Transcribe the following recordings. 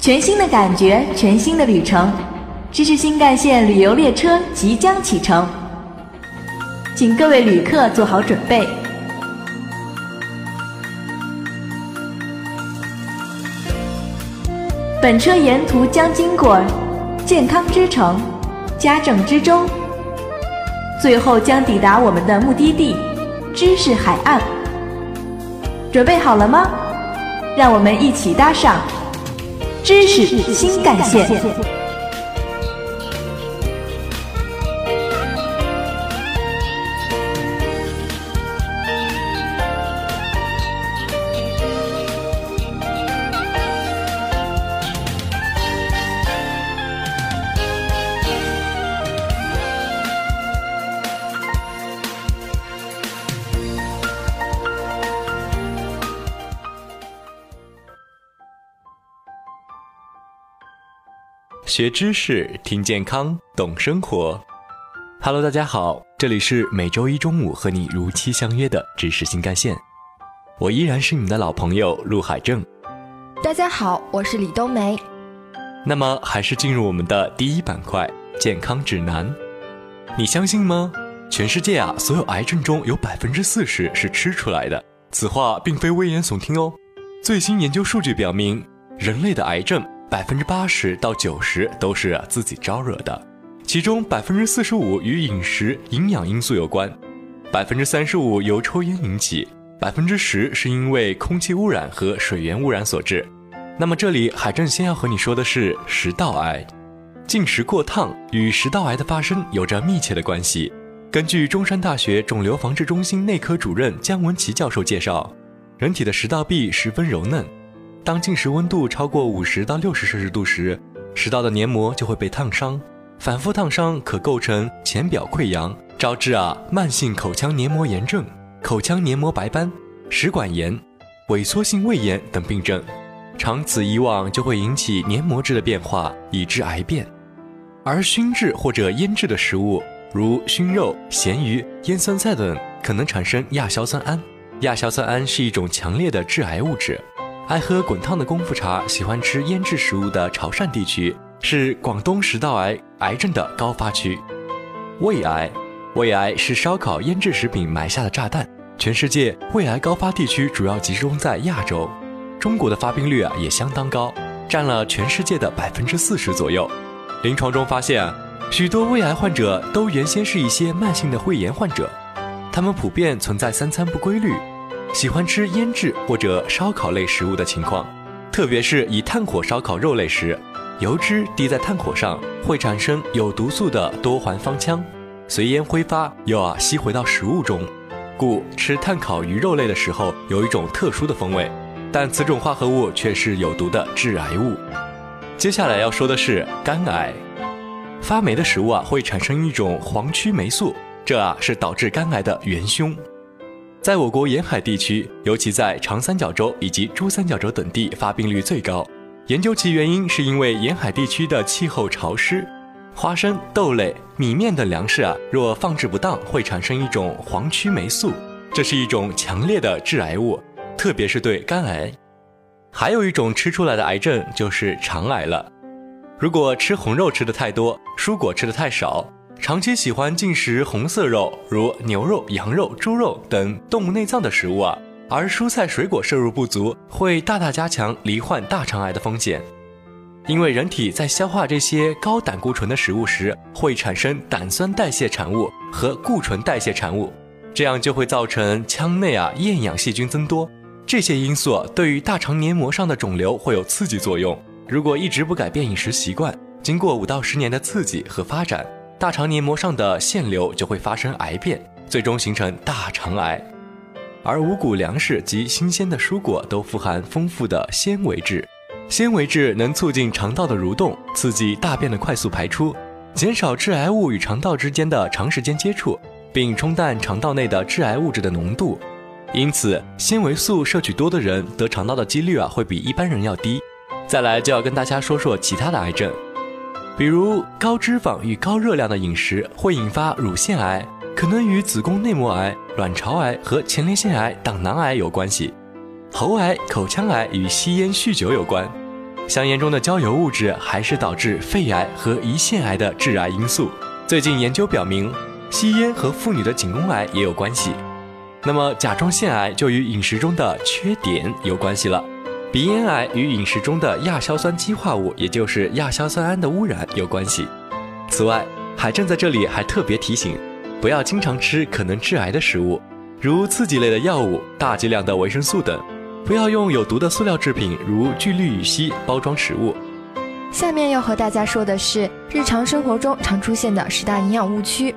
全新的感觉，全新的旅程，知识新干线旅游列车即将启程，请各位旅客做好准备。本车沿途将经过健康之城、家政之州，最后将抵达我们的目的地——知识海岸。准备好了吗？让我们一起搭上知识新干线。学知识，听健康，懂生活。Hello，大家好，这里是每周一中午和你如期相约的知识新干线。我依然是你的老朋友陆海正。大家好，我是李冬梅。那么，还是进入我们的第一板块——健康指南。你相信吗？全世界啊，所有癌症中有百分之四十是吃出来的。此话并非危言耸听哦。最新研究数据表明，人类的癌症。百分之八十到九十都是自己招惹的，其中百分之四十五与饮食营养因素有关，百分之三十五由抽烟引起，百分之十是因为空气污染和水源污染所致。那么这里海正先要和你说的是食道癌，进食过烫与食道癌的发生有着密切的关系。根据中山大学肿瘤防治中心内科主任姜文琪教授介绍，人体的食道壁十分柔嫩。当进食温度超过五十到六十摄氏度时，食道的黏膜就会被烫伤，反复烫伤可构成浅表溃疡，招致啊慢性口腔黏膜炎症、口腔黏膜白斑、食管炎、萎缩性胃炎等病症，长此以往就会引起黏膜质的变化，以致癌变。而熏制或者腌制的食物，如熏肉、咸鱼、腌酸菜等，可能产生亚硝酸胺。亚硝酸胺是一种强烈的致癌物质。爱喝滚烫的功夫茶、喜欢吃腌制食物的潮汕地区是广东食道癌癌症的高发区。胃癌，胃癌是烧烤腌制食品埋下的炸弹。全世界胃癌高发地区主要集中在亚洲，中国的发病率啊也相当高，占了全世界的百分之四十左右。临床中发现，许多胃癌患者都原先是一些慢性的胃炎患者，他们普遍存在三餐不规律。喜欢吃腌制或者烧烤类食物的情况，特别是以炭火烧烤肉类时，油脂滴在炭火上会产生有毒素的多环芳烃，随烟挥发又啊吸回到食物中，故吃炭烤鱼肉类的时候有一种特殊的风味，但此种化合物却是有毒的致癌物。接下来要说的是肝癌，发霉的食物啊会产生一种黄曲霉素，这啊是导致肝癌的元凶。在我国沿海地区，尤其在长三角洲以及珠三角洲等地，发病率最高。研究其原因，是因为沿海地区的气候潮湿，花生、豆类、米面等粮食啊，若放置不当，会产生一种黄曲霉素，这是一种强烈的致癌物，特别是对肝癌。还有一种吃出来的癌症就是肠癌了。如果吃红肉吃的太多，蔬果吃的太少。长期喜欢进食红色肉，如牛肉、羊肉、猪肉等动物内脏的食物啊，而蔬菜水果摄入不足，会大大加强罹患大肠癌的风险。因为人体在消化这些高胆固醇的食物时，会产生胆酸代谢产物和固醇代谢产物，这样就会造成腔内啊厌氧细菌增多。这些因素对于大肠黏膜上的肿瘤会有刺激作用。如果一直不改变饮食习惯，经过五到十年的刺激和发展。大肠黏膜上的腺瘤就会发生癌变，最终形成大肠癌。而五谷粮食及新鲜的蔬果都富含丰富的纤维质，纤维质能促进肠道的蠕动，刺激大便的快速排出，减少致癌物与肠道之间的长时间接触，并冲淡肠道内的致癌物质的浓度。因此，纤维素摄取多的人得肠道的几率啊会比一般人要低。再来就要跟大家说说其他的癌症。比如高脂肪与高热量的饮食会引发乳腺癌，可能与子宫内膜癌、卵巢癌和前列腺癌、胆囊癌有关系；喉癌、口腔癌与吸烟酗酒有关；香烟中的焦油物质还是导致肺癌和胰腺癌的致癌因素。最近研究表明，吸烟和妇女的颈宫癌也有关系。那么甲状腺癌就与饮食中的缺碘有关系了。鼻咽癌与饮食中的亚硝酸基化物，也就是亚硝酸胺的污染有关系。此外，海正在这里还特别提醒，不要经常吃可能致癌的食物，如刺激类的药物、大剂量的维生素等。不要用有毒的塑料制品，如聚氯乙烯包装食物。下面要和大家说的是日常生活中常出现的十大营养误区。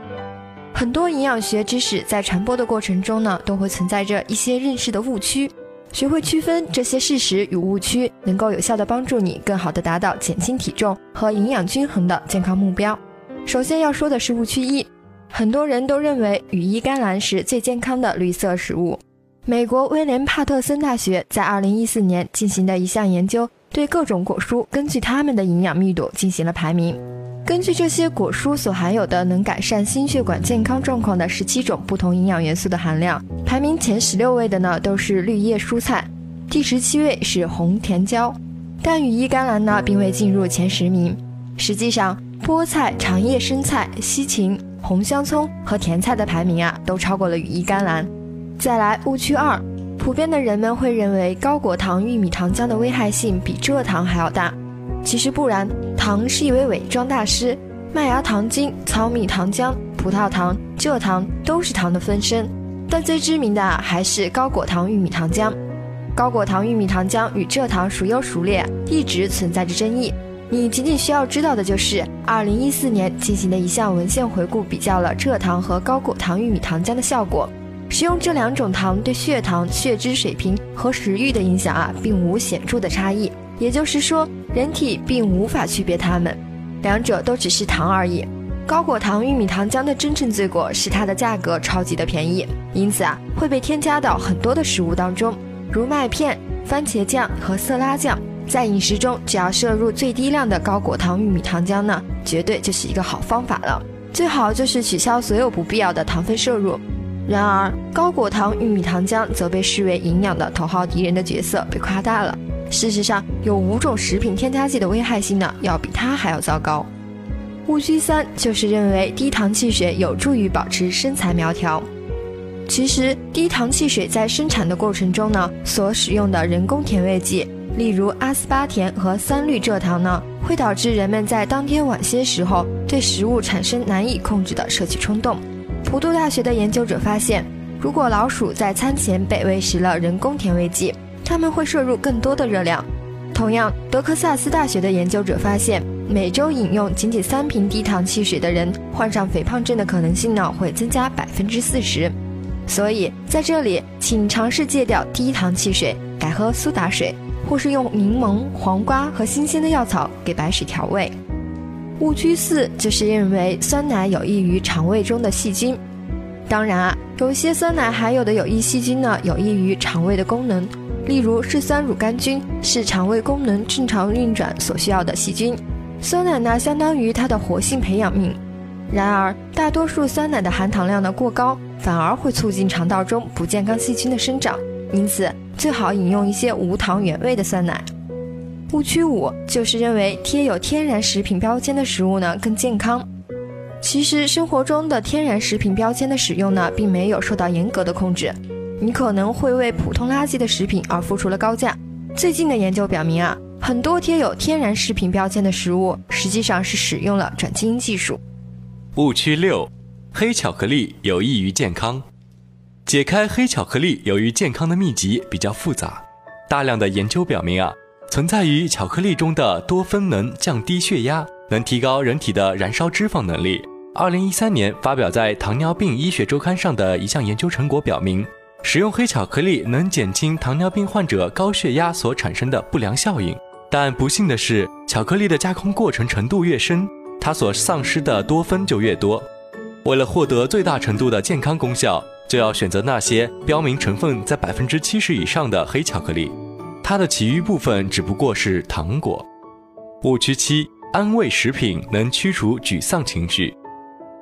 很多营养学知识在传播的过程中呢，都会存在着一些认识的误区。学会区分这些事实与误区，能够有效的帮助你更好的达到减轻体重和营养均衡的健康目标。首先要说的是误区一，很多人都认为羽衣甘蓝是最健康的绿色食物。美国威廉帕特森大学在2014年进行的一项研究，对各种果蔬根据它们的营养密度进行了排名。根据这些果蔬所含有的能改善心血管健康状况的十七种不同营养元素的含量，排名前十六位的呢都是绿叶蔬菜，第十七位是红甜椒，但羽衣甘蓝呢并未进入前十名。实际上，菠菜、长叶生菜、西芹、红香葱和甜菜的排名啊都超过了羽衣甘蓝。再来误区二，普遍的人们会认为高果糖玉米糖浆的危害性比蔗糖还要大。其实不然，糖是一位伪装大师。麦芽糖精、糙米糖浆、葡萄糖、蔗糖都是糖的分身，但最知名的还是高果糖玉米糖浆。高果糖玉米糖浆与蔗糖孰优孰劣，一直存在着争议。你仅仅需要知道的就是，二零一四年进行的一项文献回顾，比较了蔗糖和高果糖玉米糖浆的效果。使用这两种糖对血糖、血脂水平和食欲的影响啊，并无显著的差异。也就是说，人体并无法区别它们，两者都只是糖而已。高果糖玉米糖浆的真正罪过是它的价格超级的便宜，因此啊会被添加到很多的食物当中，如麦片、番茄酱和色拉酱。在饮食中，只要摄入最低量的高果糖玉米糖浆呢，绝对就是一个好方法了。最好就是取消所有不必要的糖分摄入。然而，高果糖玉米糖浆则被视为营养的头号敌人的角色被夸大了。事实上，有五种食品添加剂的危害性呢，要比它还要糟糕。误区三就是认为低糖汽水有助于保持身材苗条。其实，低糖汽水在生产的过程中呢，所使用的人工甜味剂，例如阿斯巴甜和三氯蔗糖呢，会导致人们在当天晚些时候对食物产生难以控制的摄取冲动。普渡大学的研究者发现，如果老鼠在餐前被喂食了人工甜味剂，它们会摄入更多的热量。同样，德克萨斯大学的研究者发现，每周饮用仅仅三瓶低糖汽水的人，患上肥胖症的可能性呢会增加百分之四十。所以，在这里，请尝试戒掉低糖汽水，改喝苏打水，或是用柠檬、黄瓜和新鲜的药草给白水调味。误区四就是认为酸奶有益于肠胃中的细菌。当然啊，有一些酸奶含有的有益细菌呢，有益于肠胃的功能。例如，嗜酸乳杆菌是肠胃功能正常运转所需要的细菌，酸奶呢相当于它的活性培养皿。然而，大多数酸奶的含糖量呢过高，反而会促进肠道中不健康细菌的生长，因此最好饮用一些无糖原味的酸奶。误区五就是认为贴有天然食品标签的食物呢更健康。其实，生活中的天然食品标签的使用呢，并没有受到严格的控制。你可能会为普通垃圾的食品而付出了高价。最近的研究表明啊，很多贴有天然食品标签的食物，实际上是使用了转基因技术。误区六：黑巧克力有益于健康。解开黑巧克力有益健康的秘籍比较复杂。大量的研究表明啊，存在于巧克力中的多酚能降低血压，能提高人体的燃烧脂肪能力。二零一三年发表在《糖尿病医学周刊》上的一项研究成果表明。使用黑巧克力能减轻糖尿病患者高血压所产生的不良效应，但不幸的是，巧克力的加工过程程度越深，它所丧失的多酚就越多。为了获得最大程度的健康功效，就要选择那些标明成分在百分之七十以上的黑巧克力，它的其余部分只不过是糖果。误区七：安慰食品能驱除沮丧情绪。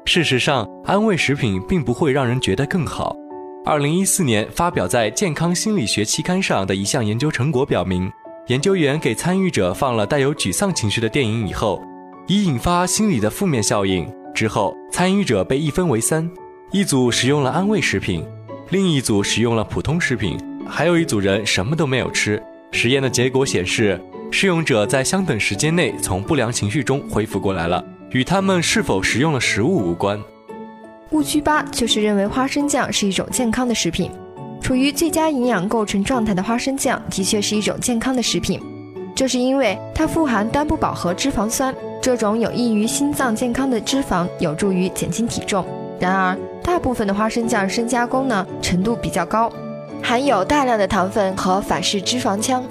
事实上，安慰食品并不会让人觉得更好。二零一四年发表在《健康心理学》期刊上的一项研究成果表明，研究员给参与者放了带有沮丧情绪的电影以后，以引发心理的负面效应。之后，参与者被一分为三，一组使用了安慰食品，另一组使用了普通食品，还有一组人什么都没有吃。实验的结果显示，试用者在相等时间内从不良情绪中恢复过来了，与他们是否食用了食物无关。误区八就是认为花生酱是一种健康的食品。处于最佳营养构成状态的花生酱的确是一种健康的食品，这是因为它富含单不饱和脂肪酸，这种有益于心脏健康的脂肪有助于减轻体重。然而，大部分的花生酱深加工呢程度比较高，含有大量的糖分和反式脂肪羟，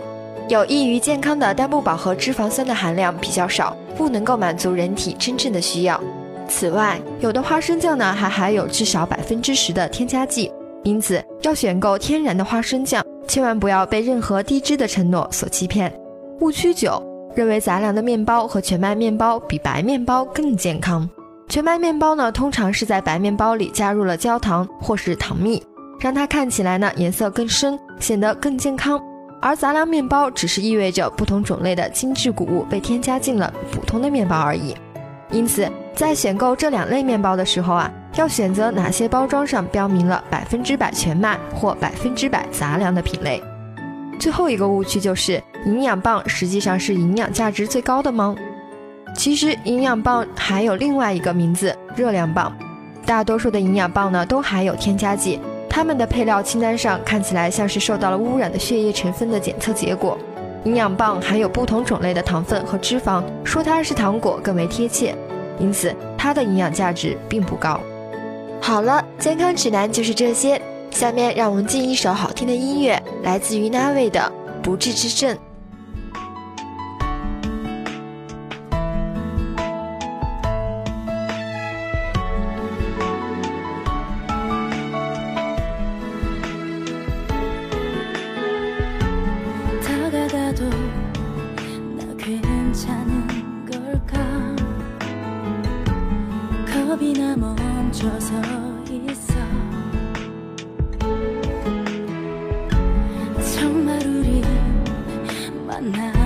有益于健康的单不饱和脂肪酸的含量比较少，不能够满足人体真正的需要。此外，有的花生酱呢还含有至少百分之十的添加剂。因此，要选购天然的花生酱，千万不要被任何低脂的承诺所欺骗。误区九：认为杂粮的面包和全麦面包比白面包更健康。全麦面包呢，通常是在白面包里加入了焦糖或是糖蜜，让它看起来呢颜色更深，显得更健康。而杂粮面包只是意味着不同种类的精致谷物被添加进了普通的面包而已。因此，在选购这两类面包的时候啊。要选择哪些包装上标明了百分之百全麦或百分之百杂粮的品类？最后一个误区就是营养棒实际上是营养价值最高的吗？其实营养棒还有另外一个名字——热量棒。大多数的营养棒呢都含有添加剂，它们的配料清单上看起来像是受到了污染的血液成分的检测结果。营养棒含有不同种类的糖分和脂肪，说它是糖果更为贴切，因此它的营养价值并不高。好了，健康指南就是这些。下面让我们进一首好听的音乐，来自于 Navi 的《不治之症》。な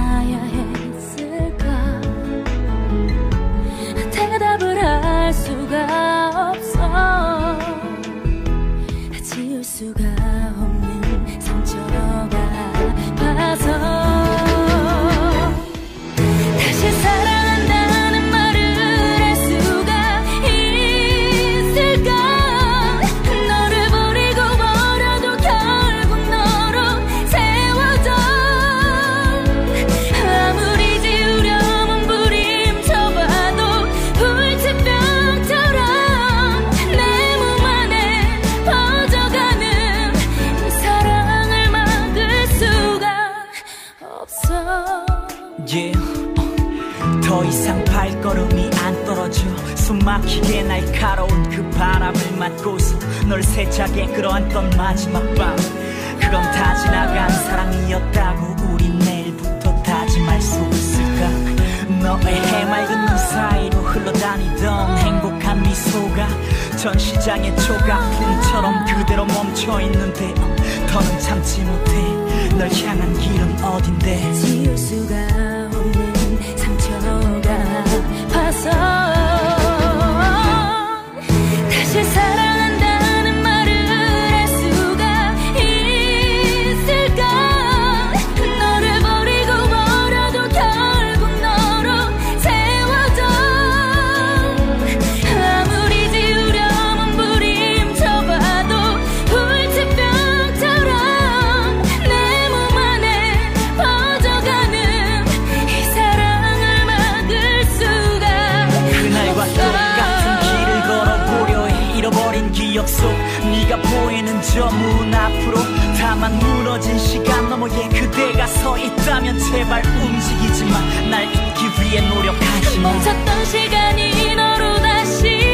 이을 수가 없는 상처 그대가 서 있다면 제발 움직이지 마. 날 잊기 위해 노력하지 마. 멈췄던 시간이 너로 다시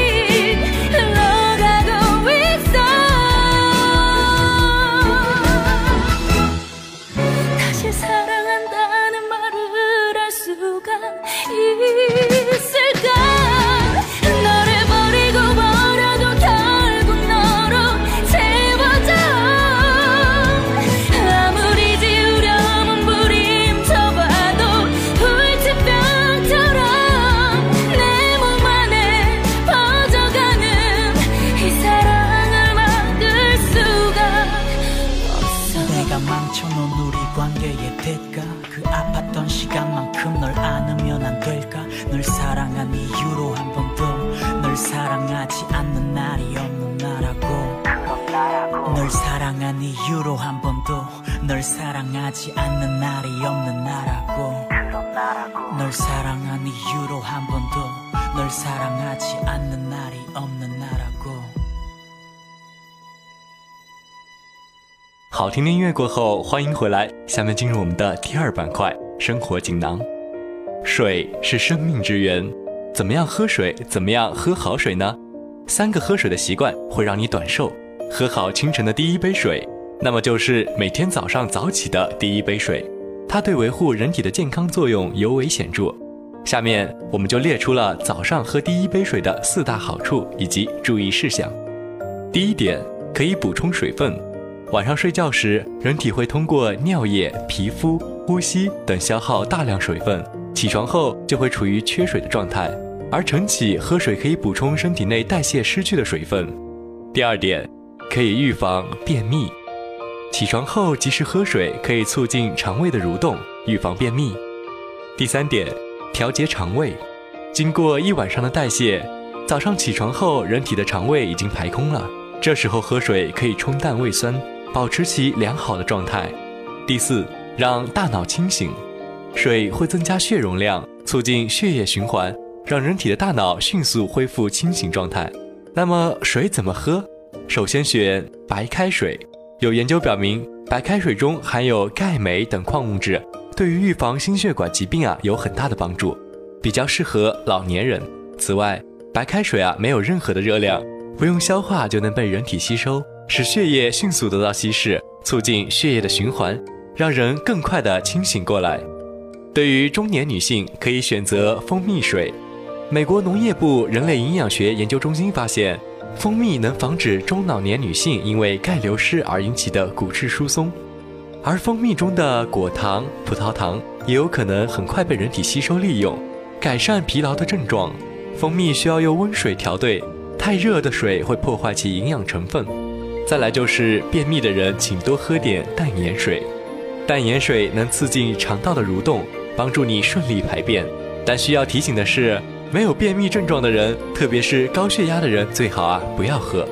好听音乐过后，欢迎回来。下面进入我们的第二板块——生活锦囊。水是生命之源，怎么样喝水？怎么样喝好水呢？三个喝水的习惯会让你短寿。喝好清晨的第一杯水，那么就是每天早上早起的第一杯水，它对维护人体的健康作用尤为显著。下面我们就列出了早上喝第一杯水的四大好处以及注意事项。第一点，可以补充水分。晚上睡觉时，人体会通过尿液、皮肤、呼吸等消耗大量水分，起床后就会处于缺水的状态。而晨起喝水可以补充身体内代谢失去的水分。第二点，可以预防便秘。起床后及时喝水可以促进肠胃的蠕动，预防便秘。第三点，调节肠胃。经过一晚上的代谢，早上起床后，人体的肠胃已经排空了，这时候喝水可以冲淡胃酸。保持其良好的状态。第四，让大脑清醒，水会增加血容量，促进血液循环，让人体的大脑迅速恢复清醒状态。那么水怎么喝？首先选白开水。有研究表明，白开水中含有钙、镁等矿物质，对于预防心血管疾病啊有很大的帮助，比较适合老年人。此外，白开水啊没有任何的热量，不用消化就能被人体吸收。使血液迅速得到稀释，促进血液的循环，让人更快地清醒过来。对于中年女性，可以选择蜂蜜水。美国农业部人类营养学研究中心发现，蜂蜜能防止中老年女性因为钙流失而引起的骨质疏松，而蜂蜜中的果糖、葡萄糖也有可能很快被人体吸收利用，改善疲劳的症状。蜂蜜需要用温水调兑，太热的水会破坏其营养成分。再来就是便秘的人，请多喝点淡盐水。淡盐水能刺激肠道的蠕动，帮助你顺利排便。但需要提醒的是，没有便秘症状的人，特别是高血压的人，最好啊不要喝。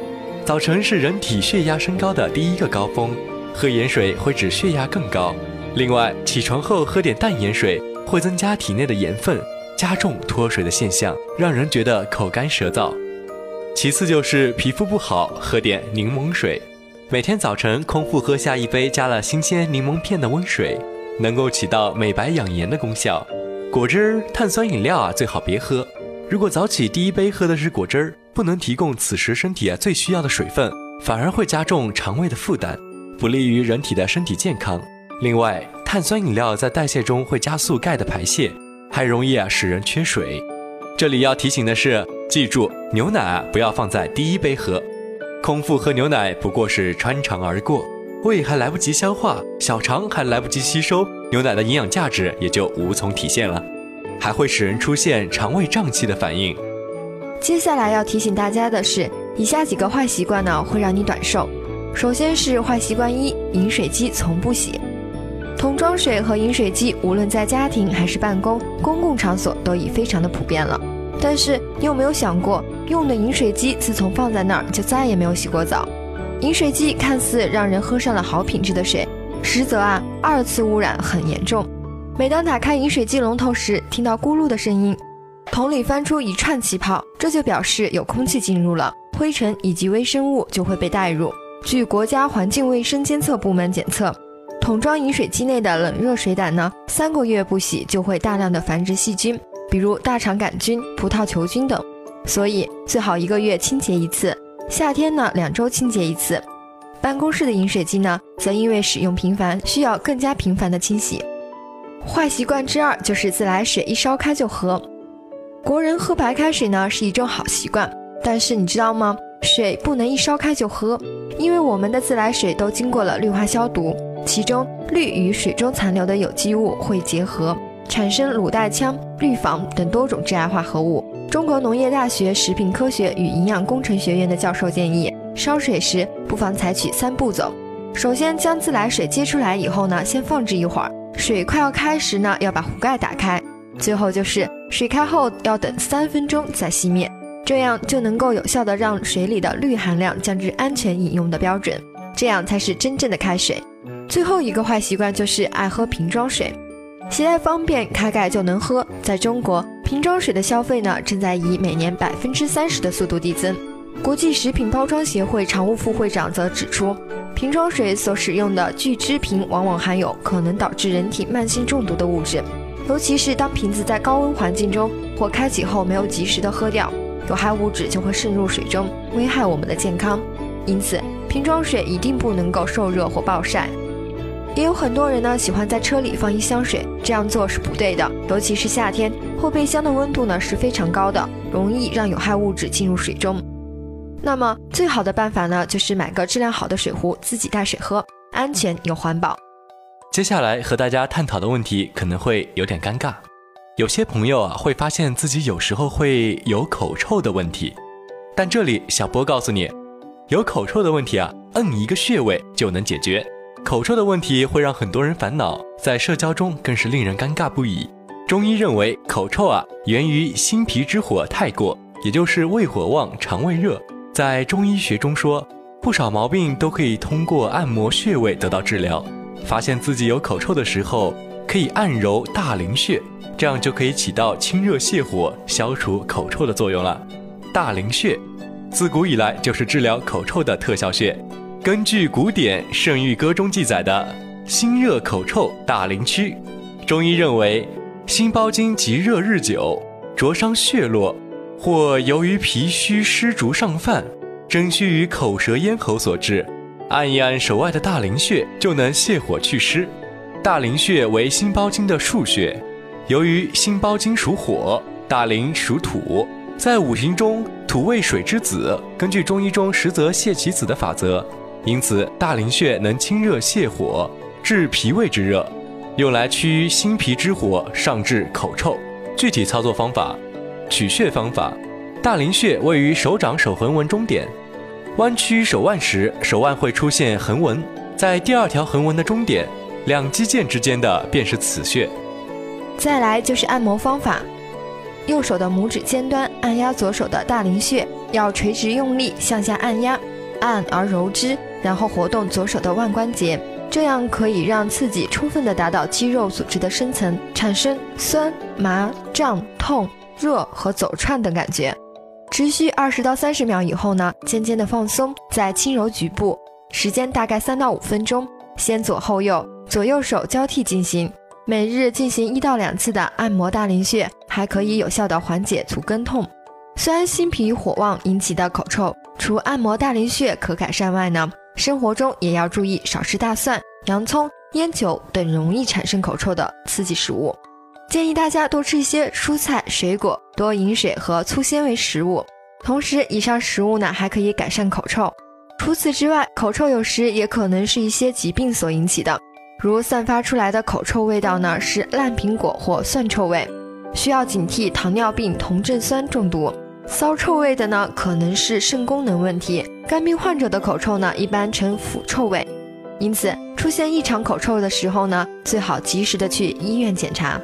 早晨是人体血压升高的第一个高峰，喝盐水会使血压更高。另外，起床后喝点淡盐水，会增加体内的盐分，加重脱水的现象，让人觉得口干舌燥。其次就是皮肤不好，喝点柠檬水。每天早晨空腹喝下一杯加了新鲜柠檬片的温水，能够起到美白养颜的功效。果汁、碳酸饮料啊，最好别喝。如果早起第一杯喝的是果汁儿，不能提供此时身体啊最需要的水分，反而会加重肠胃的负担，不利于人体的身体健康。另外，碳酸饮料在代谢中会加速钙的排泄，还容易啊使人缺水。这里要提醒的是。记住，牛奶啊不要放在第一杯喝，空腹喝牛奶不过是穿肠而过，胃还来不及消化，小肠还来不及吸收，牛奶的营养价值也就无从体现了，还会使人出现肠胃胀气的反应。接下来要提醒大家的是，以下几个坏习惯呢会让你短寿。首先是坏习惯一：饮水机从不洗。桶装水和饮水机，无论在家庭还是办公、公共场所，都已非常的普遍了。但是你有没有想过，用的饮水机自从放在那儿就再也没有洗过澡？饮水机看似让人喝上了好品质的水，实则啊二次污染很严重。每当打开饮水机龙头时，听到咕噜的声音，桶里翻出一串气泡，这就表示有空气进入了，灰尘以及微生物就会被带入。据国家环境卫生监测部门检测，桶装饮水机内的冷热水胆呢，三个月不洗就会大量的繁殖细菌。比如大肠杆菌、葡萄球菌等，所以最好一个月清洁一次。夏天呢，两周清洁一次。办公室的饮水机呢，则因为使用频繁，需要更加频繁的清洗。坏习惯之二就是自来水一烧开就喝。国人喝白开水呢是一种好习惯，但是你知道吗？水不能一烧开就喝，因为我们的自来水都经过了氯化消毒，其中氯与水中残留的有机物会结合。产生卤代羟、氯仿等多种致癌化合物。中国农业大学食品科学与营养工程学院的教授建议，烧水时不妨采取三步走：首先将自来水接出来以后呢，先放置一会儿；水快要开时呢，要把壶盖打开；最后就是水开后要等三分钟再熄灭，这样就能够有效的让水里的氯含量降至安全饮用的标准。这样才是真正的开水。最后一个坏习惯就是爱喝瓶装水，携带方便，开盖就能喝。在中国，瓶装水的消费呢，正在以每年百分之三十的速度递增。国际食品包装协会常务副会长则指出，瓶装水所使用的聚酯瓶往往含有可能导致人体慢性中毒的物质，尤其是当瓶子在高温环境中或开启后没有及时的喝掉，有害物质就会渗入水中，危害我们的健康。因此，瓶装水一定不能够受热或暴晒。也有很多人呢喜欢在车里放一箱水，这样做是不对的，尤其是夏天，后备箱的温度呢是非常高的，容易让有害物质进入水中。那么最好的办法呢，就是买个质量好的水壶，自己带水喝，安全又环保。接下来和大家探讨的问题可能会有点尴尬，有些朋友啊会发现自己有时候会有口臭的问题，但这里小波告诉你，有口臭的问题啊，摁一个穴位就能解决。口臭的问题会让很多人烦恼，在社交中更是令人尴尬不已。中医认为，口臭啊源于心脾之火太过，也就是胃火旺、肠胃热。在中医学中说，不少毛病都可以通过按摩穴位得到治疗。发现自己有口臭的时候，可以按揉大陵穴，这样就可以起到清热泻火、消除口臭的作用了。大陵穴，自古以来就是治疗口臭的特效穴。根据古典《圣谕歌》中记载的“心热口臭大陵区”，中医认为，心包经积热日久，灼伤血络。或由于脾虚湿浊上犯，蒸虚于口舌咽喉所致，按一按手外的大陵穴就能泻火祛湿。大陵穴为心包经的腧穴，由于心包经属火，大陵属土，在五行中土为水之子，根据中医中实则泻其子的法则，因此大陵穴能清热泻火，治脾胃之热，用来驱心脾之火，上治口臭。具体操作方法。取穴方法：大陵穴位于手掌手横纹中点，弯曲手腕时，手腕会出现横纹，在第二条横纹的中点，两肌腱之间的便是此穴。再来就是按摩方法，右手的拇指尖端按压左手的大陵穴，要垂直用力向下按压，按而揉之，然后活动左手的腕关节，这样可以让刺激充分的达到肌肉组织的深层，产生酸、麻、胀、痛。热和走串等感觉，持续二十到三十秒以后呢，渐渐的放松，再轻柔局部，时间大概三到五分钟，先左后右，左右手交替进行，每日进行一到两次的按摩大陵穴，还可以有效的缓解足跟痛。虽然心脾火旺引起的口臭，除按摩大陵穴可改善外呢，生活中也要注意少吃大蒜、洋葱、烟酒等容易产生口臭的刺激食物。建议大家多吃一些蔬菜水果，多饮水和粗纤维食物。同时，以上食物呢还可以改善口臭。除此之外，口臭有时也可能是一些疾病所引起的，如散发出来的口臭味道呢是烂苹果或蒜臭味，需要警惕糖尿病酮症酸中毒。骚臭味的呢可能是肾功能问题。肝病患者的口臭呢一般呈腐臭味，因此出现异常口臭的时候呢，最好及时的去医院检查。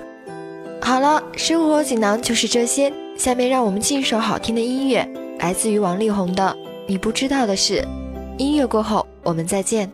好了，生活锦囊就是这些。下面让我们进一首好听的音乐，来自于王力宏的《你不知道的事》。音乐过后，我们再见。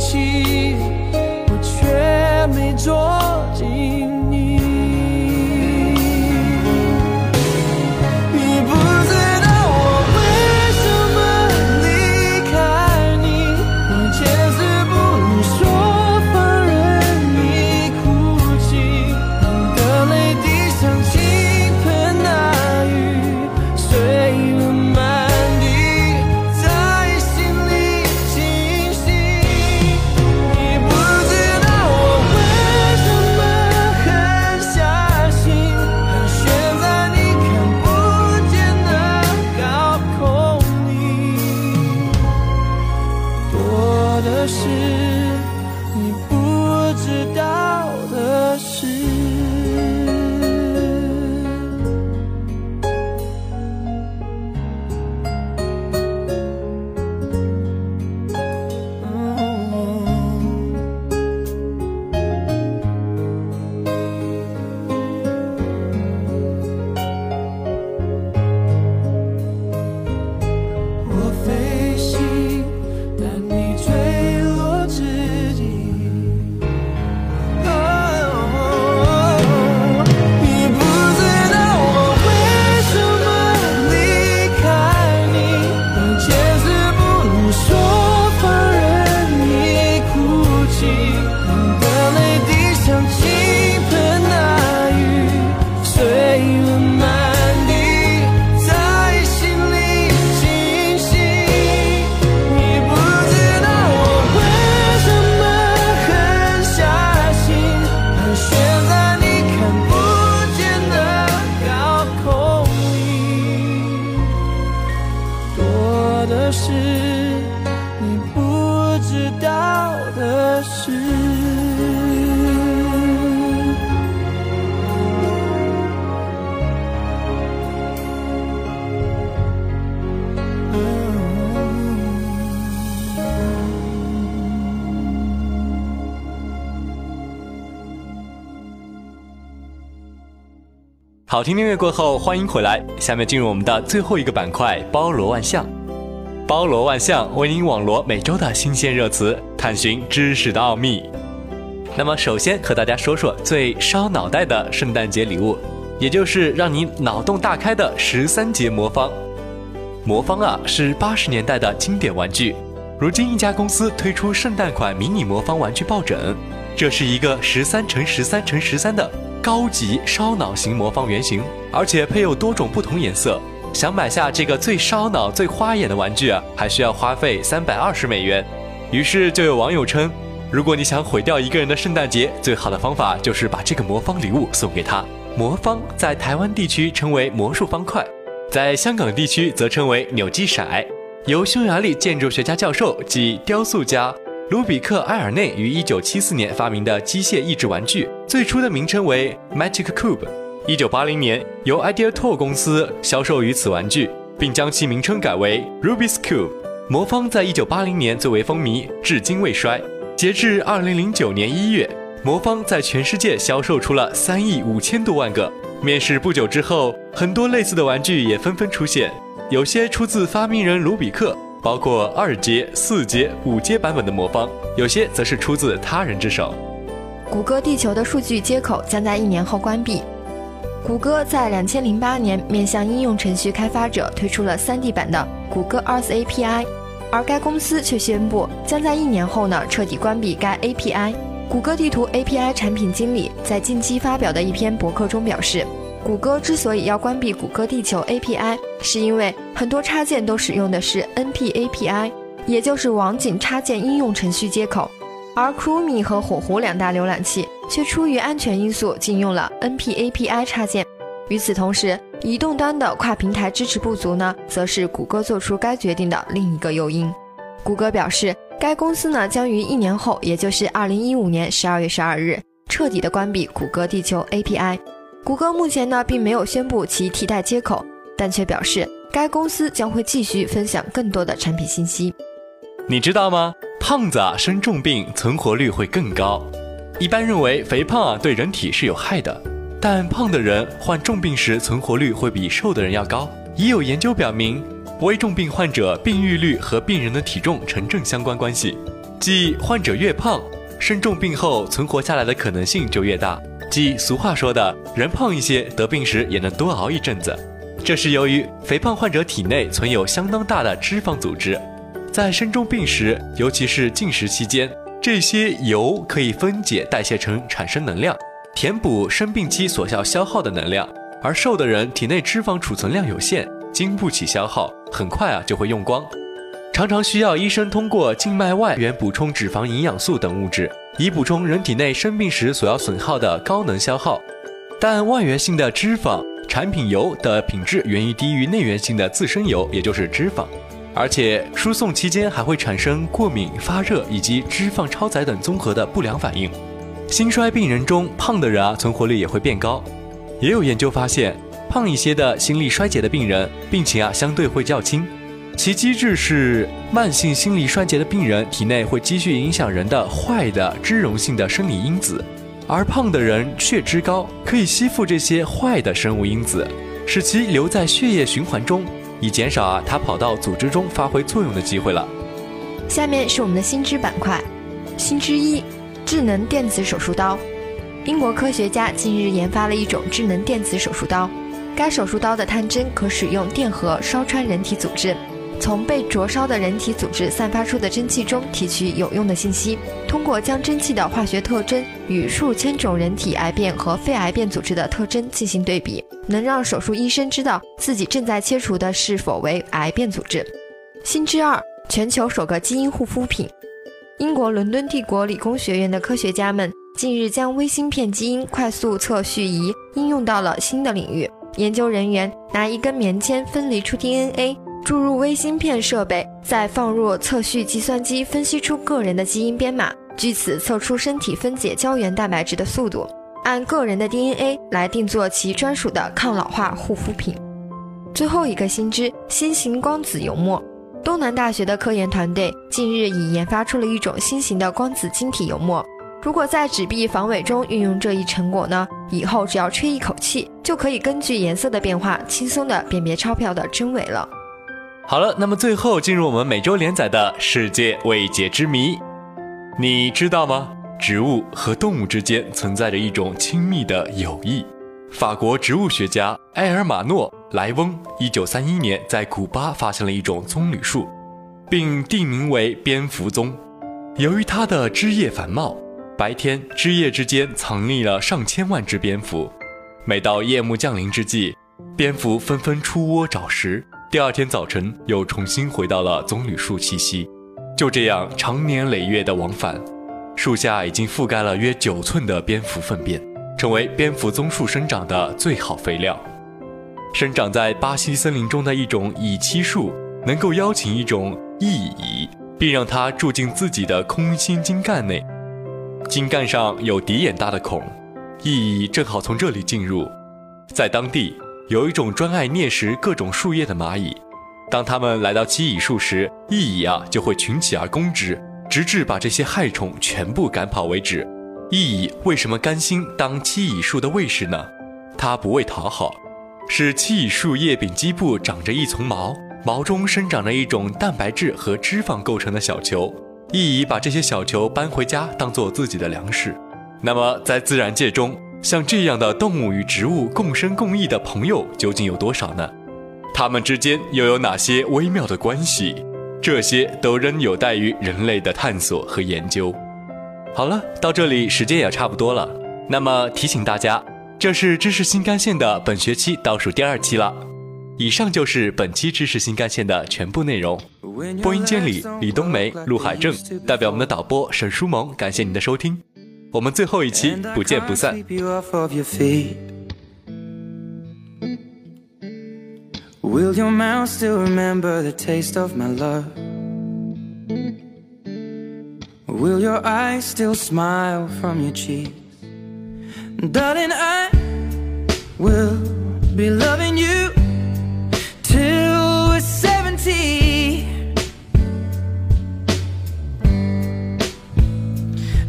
起，我却没捉紧好听音乐过后，欢迎回来。下面进入我们的最后一个板块——包罗万象。包罗万象为您网罗每周的新鲜热词，探寻知识的奥秘。那么，首先和大家说说最烧脑袋的圣诞节礼物，也就是让你脑洞大开的十三节魔方。魔方啊，是八十年代的经典玩具。如今，一家公司推出圣诞款迷你魔方玩具抱枕，这是一个十三乘十三乘十三的高级烧脑型魔方原型，而且配有多种不同颜色。想买下这个最烧脑、最花眼的玩具啊，还需要花费三百二十美元。于是就有网友称，如果你想毁掉一个人的圣诞节，最好的方法就是把这个魔方礼物送给他。魔方在台湾地区称为魔术方块，在香港地区则称为扭计骰。由匈牙利建筑学家教授及雕塑家卢比克埃尔内于1974年发明的机械益智玩具，最初的名称为 Magic Cube。1980年由 Idea Toy 公司销售于此玩具，并将其名称改为 Rubik's Cube。魔方在1980年最为风靡，至今未衰。截至2009年1月，魔方在全世界销售出了3亿5千多万个。面世不久之后，很多类似的玩具也纷纷出现，有些出自发明人卢比克，包括二阶、四阶、五阶版本的魔方；有些则是出自他人之手。谷歌地球的数据接口将在一年后关闭。谷歌在两千零八年面向应用程序开发者推出了 3D 版的谷歌 Earth API，而该公司却宣布将在一年后呢彻底关闭该 API。谷歌地图 API 产品经理在近期发表的一篇博客中表示，谷歌之所以要关闭谷歌地球 API，是因为很多插件都使用的是 NP API，也就是网景插件应用程序接口。而 Chrome 和火狐两大浏览器却出于安全因素禁用了 NP-API 插件。与此同时，移动端的跨平台支持不足呢，则是谷歌做出该决定的另一个诱因。谷歌表示，该公司呢将于一年后，也就是二零一五年十二月十二日彻底的关闭谷歌地球 API。谷歌目前呢并没有宣布其替代接口，但却表示该公司将会继续分享更多的产品信息。你知道吗？胖子啊生重病存活率会更高。一般认为肥胖啊对人体是有害的，但胖的人患重病时存活率会比瘦的人要高。已有研究表明，危重病患者病愈率和病人的体重成正相关关系，即患者越胖，生重病后存活下来的可能性就越大。即俗话说的“人胖一些，得病时也能多熬一阵子”。这是由于肥胖患者体内存有相当大的脂肪组织，在生重病时，尤其是进食期间，这些油可以分解代谢成产生能量，填补生病期所要消耗的能量。而瘦的人体内脂肪储存量有限，经不起消耗，很快啊就会用光，常常需要医生通过静脉外源补充脂肪、营养素等物质，以补充人体内生病时所要损耗的高能消耗。但外源性的脂肪产品油的品质源于低于内源性的自身油，也就是脂肪，而且输送期间还会产生过敏、发热以及脂肪超载等综合的不良反应。心衰病人中胖的人啊，存活率也会变高。也有研究发现，胖一些的心力衰竭的病人，病情啊相对会较轻。其机制是，慢性心力衰竭的病人体内会积蓄影响人的坏的脂溶性的生理因子，而胖的人血脂高，可以吸附这些坏的生物因子，使其留在血液循环中，以减少啊它跑到组织中发挥作用的机会了。下面是我们的新知板块，新知一：智能电子手术刀。英国科学家近日研发了一种智能电子手术刀，该手术刀的探针可使用电荷烧穿人体组织，从被灼烧的人体组织散发出的蒸汽中提取有用的信息，通过将蒸汽的化学特征与数千种人体癌变和非癌变组织的特征进行对比，能让手术医生知道自己正在切除的是否为癌变组织。新知二：全球首个基因护肤品。英国伦敦帝国理工学院的科学家们。近日，将微芯片基因快速测序仪应用到了新的领域。研究人员拿一根棉签分离出 DNA，注入微芯片设备，再放入测序计算机，分析出个人的基因编码，据此测出身体分解胶原蛋白质的速度，按个人的 DNA 来定做其专属的抗老化护肤品。最后一个新知：新型光子油墨。东南大学的科研团队近日已研发出了一种新型的光子晶体油墨。如果在纸币防伪中运用这一成果呢？以后只要吹一口气，就可以根据颜色的变化，轻松的辨别钞票的真伪了。好了，那么最后进入我们每周连载的世界未解之谜，你知道吗？植物和动物之间存在着一种亲密的友谊。法国植物学家埃尔马诺·莱翁一九三一年在古巴发现了一种棕榈树，并定名为蝙蝠棕，由于它的枝叶繁茂。白天，枝叶之间藏匿了上千万只蝙蝠。每到夜幕降临之际，蝙蝠纷纷出窝找食。第二天早晨，又重新回到了棕榈树栖息。就这样，长年累月的往返，树下已经覆盖了约九寸的蝙蝠粪便，成为蝙蝠棕树生长的最好肥料。生长在巴西森林中的一种乙漆树，能够邀请一种异蚁，并让它住进自己的空心茎干内。茎干上有鼻眼大的孔，蚁正好从这里进入。在当地有一种专爱啮食各种树叶的蚂蚁，当它们来到奇蚁树时，蚁蚁啊就会群起而攻之，直至把这些害虫全部赶跑为止。蚁蚁为什么甘心当奇蚁树的卫士呢？它不为讨好，是奇蚁树叶柄基部长着一丛毛，毛中生长着一种蛋白质和脂肪构成的小球。意蚁把这些小球搬回家，当做自己的粮食。那么，在自然界中，像这样的动物与植物共生共益的朋友究竟有多少呢？它们之间又有哪些微妙的关系？这些都仍有待于人类的探索和研究。好了，到这里时间也差不多了。那么提醒大家，这是知识新干线的本学期倒数第二期了。以上就是本期知识新干线的全部内容。播音间里，李冬梅、陆海正代表我们的导播沈书萌，感谢您的收听。我们最后一期不见不散。Will your mouth still remember the taste of my love? Will your eyes still smile from your cheeks? Darling, I will be loving you till we're 70.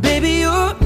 Baby, you're